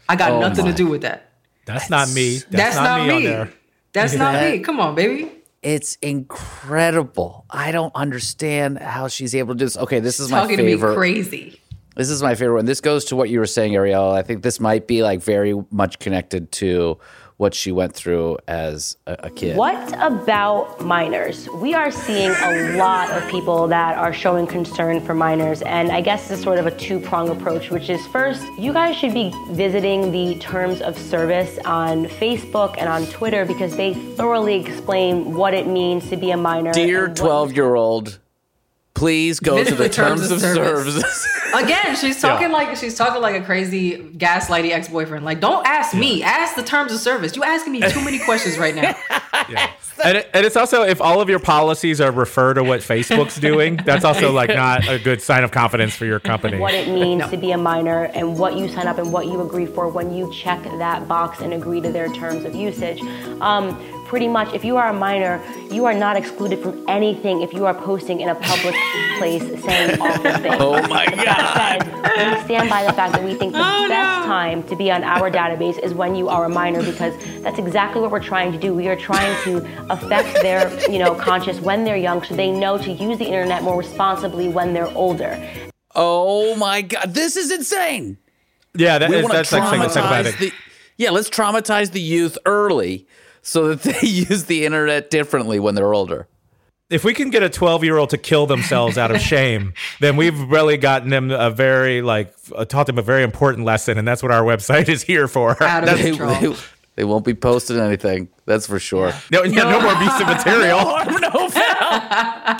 S3: I got
S2: Oh
S3: nothing
S2: my.
S3: to do with that.
S4: That's, not me.
S3: That's, not,
S4: on
S3: me.
S4: there.
S3: That's not
S2: That-
S3: me. Come on, baby.
S2: It's incredible. I don't understand how she's able to do this. Okay, this is my
S3: Talking to
S2: favorite.
S3: me crazy.
S2: This is my favorite one. This goes to what you were saying, Arielle. I think this might be like very much connected to what she went through as a, a kid.
S9: What about minors? We are seeing a lot of people that are showing concern for minors, and I guess it's sort of a two prong approach, which is first, you guys should be visiting the terms of service on Facebook and on Twitter because they thoroughly explain what it means to be a minor.
S2: Dear 12 year old, please go to
S3: Visit
S2: the terms of service.
S3: Again, she's talking like she's talking like a crazy gaslighty ex-boyfriend. Like, don't ask me. Ask the terms of service. You asking me too many questions right now.
S4: And, it, and it's also if all of your policies are refer to what Facebook's doing, that's also like not a good sign of confidence for your company.
S9: what it means to be a minor and what you sign up and what you agree for when you check that box and agree to their terms of usage. Um, pretty much, if you are a minor, you are not excluded from anything if you are posting in a public place saying awful things.
S2: Oh my
S9: With that said, we stand by the fact that we think the oh, best time to be on our database is when you are a minor because that's exactly what we're trying to do. We are trying to affect their, you know, conscious when they're young so they know to use the internet more responsibly when they're older.
S2: oh my God. This is insane.
S4: Yeah, that
S2: we
S4: is,
S2: wanna
S4: that's like
S2: traumatize
S4: psychopathic.
S2: the, yeah, let's traumatize the youth early so that they use the internet differently when they're older.
S4: if we can get a 12 year old to kill themselves out of shame, then we've really gotten them a very like uh, taught them a very important lesson, and that's what our website is here for.
S3: Out of
S4: That's-
S2: They,
S3: control.
S2: they, they won't be posting anything. That's for sure.
S4: no, yeah, no more abusive material.
S2: no foul.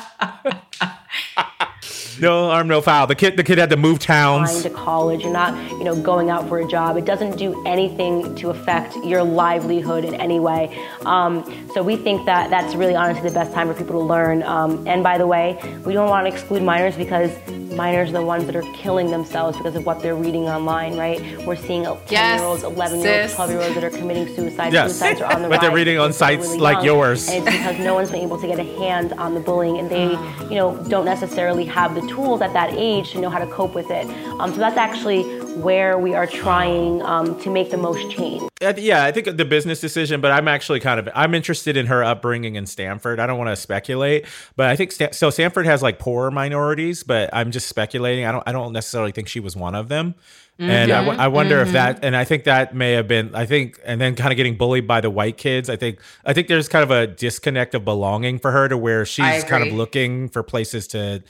S4: No arm, no foul. The kid, the kid had to move
S9: applying
S4: towns.
S9: to college, you're not, you know, going out for a job. It doesn't do anything to affect your livelihood in any way. Um, so we think that that's really honestly the best time for people to learn. Um, and by the way, we don't want to exclude minors because minors are the ones that are killing themselves because of what they're reading online, right? We're seeing 10
S3: Yes,
S9: year olds, 11 year olds, 12 year olds that are committing suicide.
S4: Yes.
S9: Suicides are on the
S4: But they're reading on sites
S9: really
S4: like
S9: young.
S4: yours.
S9: And it's because no one's been able to get a hand on the bullying and they, you know, don't necessarily have the tools at that age to know how to cope with it. Um, so that's actually where we are trying um, to make the most change.
S4: Yeah, I think the business decision, but I'm actually kind of I'm interested in her upbringing in Stamford. I don't want to speculate, but I think Stan- so. Stamford has like poor minorities, but I'm just speculating. I don't I don't necessarily think she was one of them. And I, w- I wonder if that, and I think that may have been, I think, and then kind of getting bullied by the white kids. I think, I think there's kind of a disconnect of belonging for her to where she's kind of looking for places to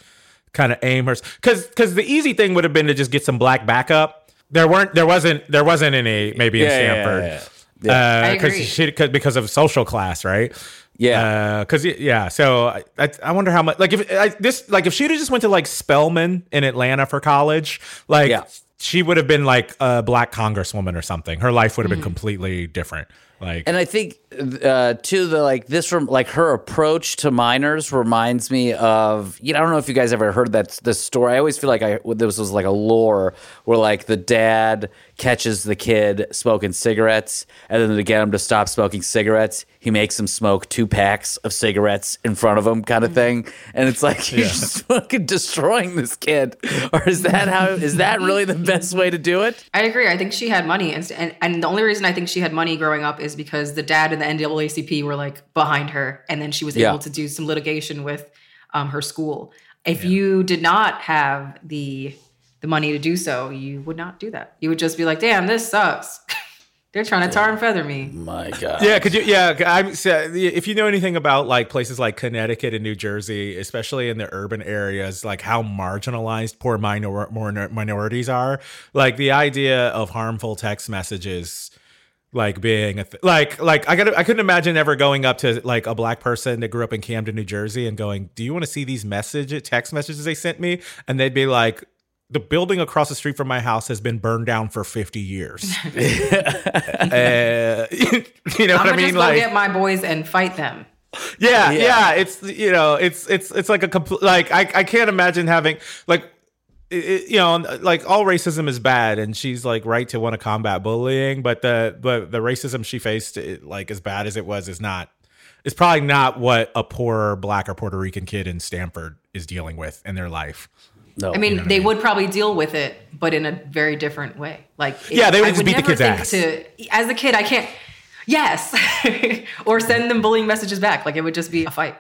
S4: kind of aim her, because because the easy thing would have been to just get some black backup. There weren't, there wasn't, there wasn't any maybe in
S2: Yeah, yeah,
S4: Stamford.
S2: yeah, yeah.
S3: Uh, I
S4: because
S3: agree.
S4: she cause, because of social class, right?
S2: Yeah.
S4: Uh, because yeah. So I, I I wonder how much like if I, this like if she'd have just went to like Spelman in Atlanta for college, like
S2: Yeah.
S4: she would have been like a black congresswoman or something. Her life would have been mm-hmm. completely different. Like
S2: And I think uh, too the like this from like her approach to minors reminds me of you know I don't know if you guys ever heard that this story. I always feel like I this was like a lore where like the dad catches the kid smoking cigarettes and then to get him to stop smoking cigarettes, he makes him smoke two packs of cigarettes in front of him, kind of thing. And it's like you're just fucking destroying this kid. Or is that how? Is that really the best way to do it?
S3: I agree. I think she had money, and, and and the only reason I think she had money growing up is because the dad and the NAACP were like behind her, and then she was
S2: Yeah.
S3: able to do some litigation with um, her school. If you did not have the the money to do so, you would not do that. You would just be like, "Damn, this sucks." They're trying to tar and feather me.
S2: My God.
S4: Yeah, could you? Yeah, I'm. If you know anything about like places like Connecticut and New Jersey, especially in the urban areas, like how marginalized poor minor, minor minorities are, like the idea of harmful text messages, like being a th- like like I got I couldn't imagine ever going up to like a black person that grew up in Camden, New Jersey, and going, "Do you want to see these message text messages they sent me?" And they'd be like. The building across the street from my house has been burned down for 50 years. uh, you know
S3: I'm
S4: what I
S3: gonna
S4: mean?
S3: just
S4: Like,
S3: get my boys and fight them.
S4: yeah,
S2: Yeah.
S4: yeah, It's you know, it's it's it's like a complete like I I can't imagine having like it, you know, like all racism is bad, and she's like right to want to combat bullying, but the but the racism she faced, like as bad as it was, is not. It's probably not what a poor black or Puerto Rican kid in Stamford is dealing with in their life.
S3: No, I mean, you know they I mean? would probably deal with it, but in a very different way. Like,
S4: yeah, they would I just would beat the kid's ass.
S3: To, as a kid, I can't. Yes, or send them bullying messages back. Like it would just be a fight.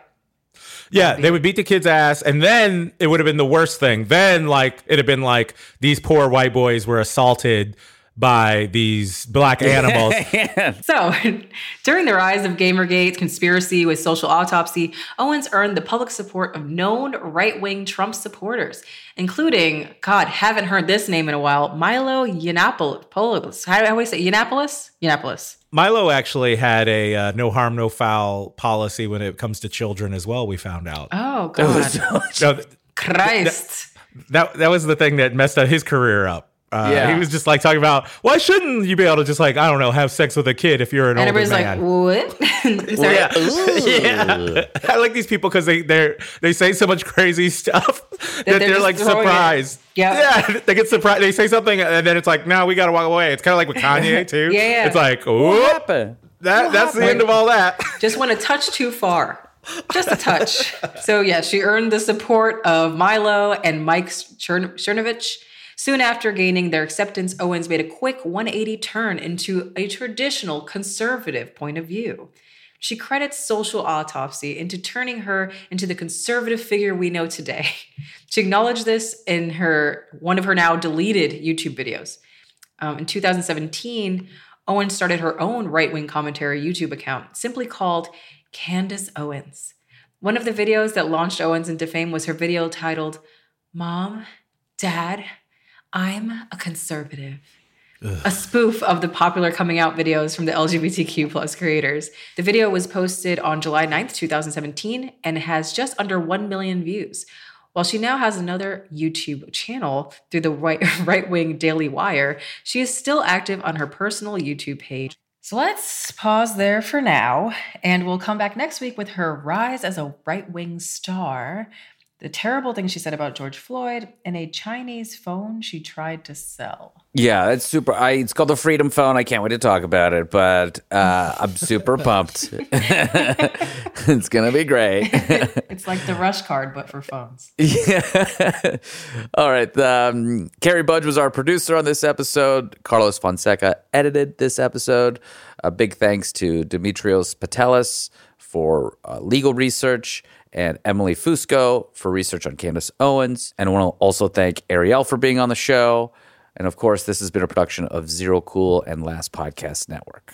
S4: Yeah, they would beat the kid's ass, and then it would have been the worst thing. Then, like, it'd have been like these poor white boys were assaulted by these black animals.
S3: so, during the rise of Gamergate, conspiracy with social autopsy, Owens earned the public support of known right wing Trump supporters, including, God, haven't heard this name in a while, Milo Yiannopoulos. How do I say Yiannopoulos? Yiannopoulos.
S4: Milo actually had a uh, no harm, no foul policy when it comes to children as well. We found out.
S3: Oh God!
S4: no,
S3: Christ!
S4: That, that that was the thing that messed up his career up. Uh, yeah. He was just like talking about why shouldn't you be able to just like I don't know have sex with a kid if you're an and older man?
S3: Everybody's like what?
S4: yeah, yeah. I like these people because they they they say so much crazy stuff that, that they're, they're like surprised.
S3: Yeah,
S4: yeah. They get surprised. They say something and then it's like, no, we got to walk away. It's kind of like with Kanye too.
S3: yeah, yeah.
S4: It's like, what happened? That what that's happened? the end of all that.
S3: Just want to touch too far. Just a touch. so yeah, she earned the support of Milo and Mike Cernovich Soon after gaining their acceptance, Owens made a quick 180 turn into a traditional conservative point of view. She credits social autopsy into turning her into the conservative figure we know today. She acknowledged this in her one of her now deleted YouTube videos. Um, in 2017, Owens started her own right wing commentary YouTube account, simply called Candace Owens. One of the videos that launched Owens into fame was her video titled Mom, Dad, I'm a conservative. Ugh. A spoof of the popular coming out videos from the LGBTQ plus creators. The video was posted on July 9th, 2017, and has just under 1 million views. While she now has another YouTube channel through the right wing Daily Wire, she is still active on her personal YouTube page. So let's pause there for now, and we'll come back next week with her rise as a right wing star the terrible thing she said about George Floyd, and a Chinese phone she tried to sell.
S2: Yeah, it's super. I, it's called the Freedom Phone. I can't wait to talk about it, but uh, I'm super pumped. it's gonna be great.
S3: it's like the Rush card, but for phones.
S2: Yeah. All right. Um, Carrie Budge was our producer on this episode. Carlos Fonseca edited this episode. A big thanks to Demetrios Patelis for uh, legal research and Emily Fusco for research on Candace Owens. And I want to also thank Arielle for being on the show. And of course, this has been a production of Zero Cool and Last Podcast Network.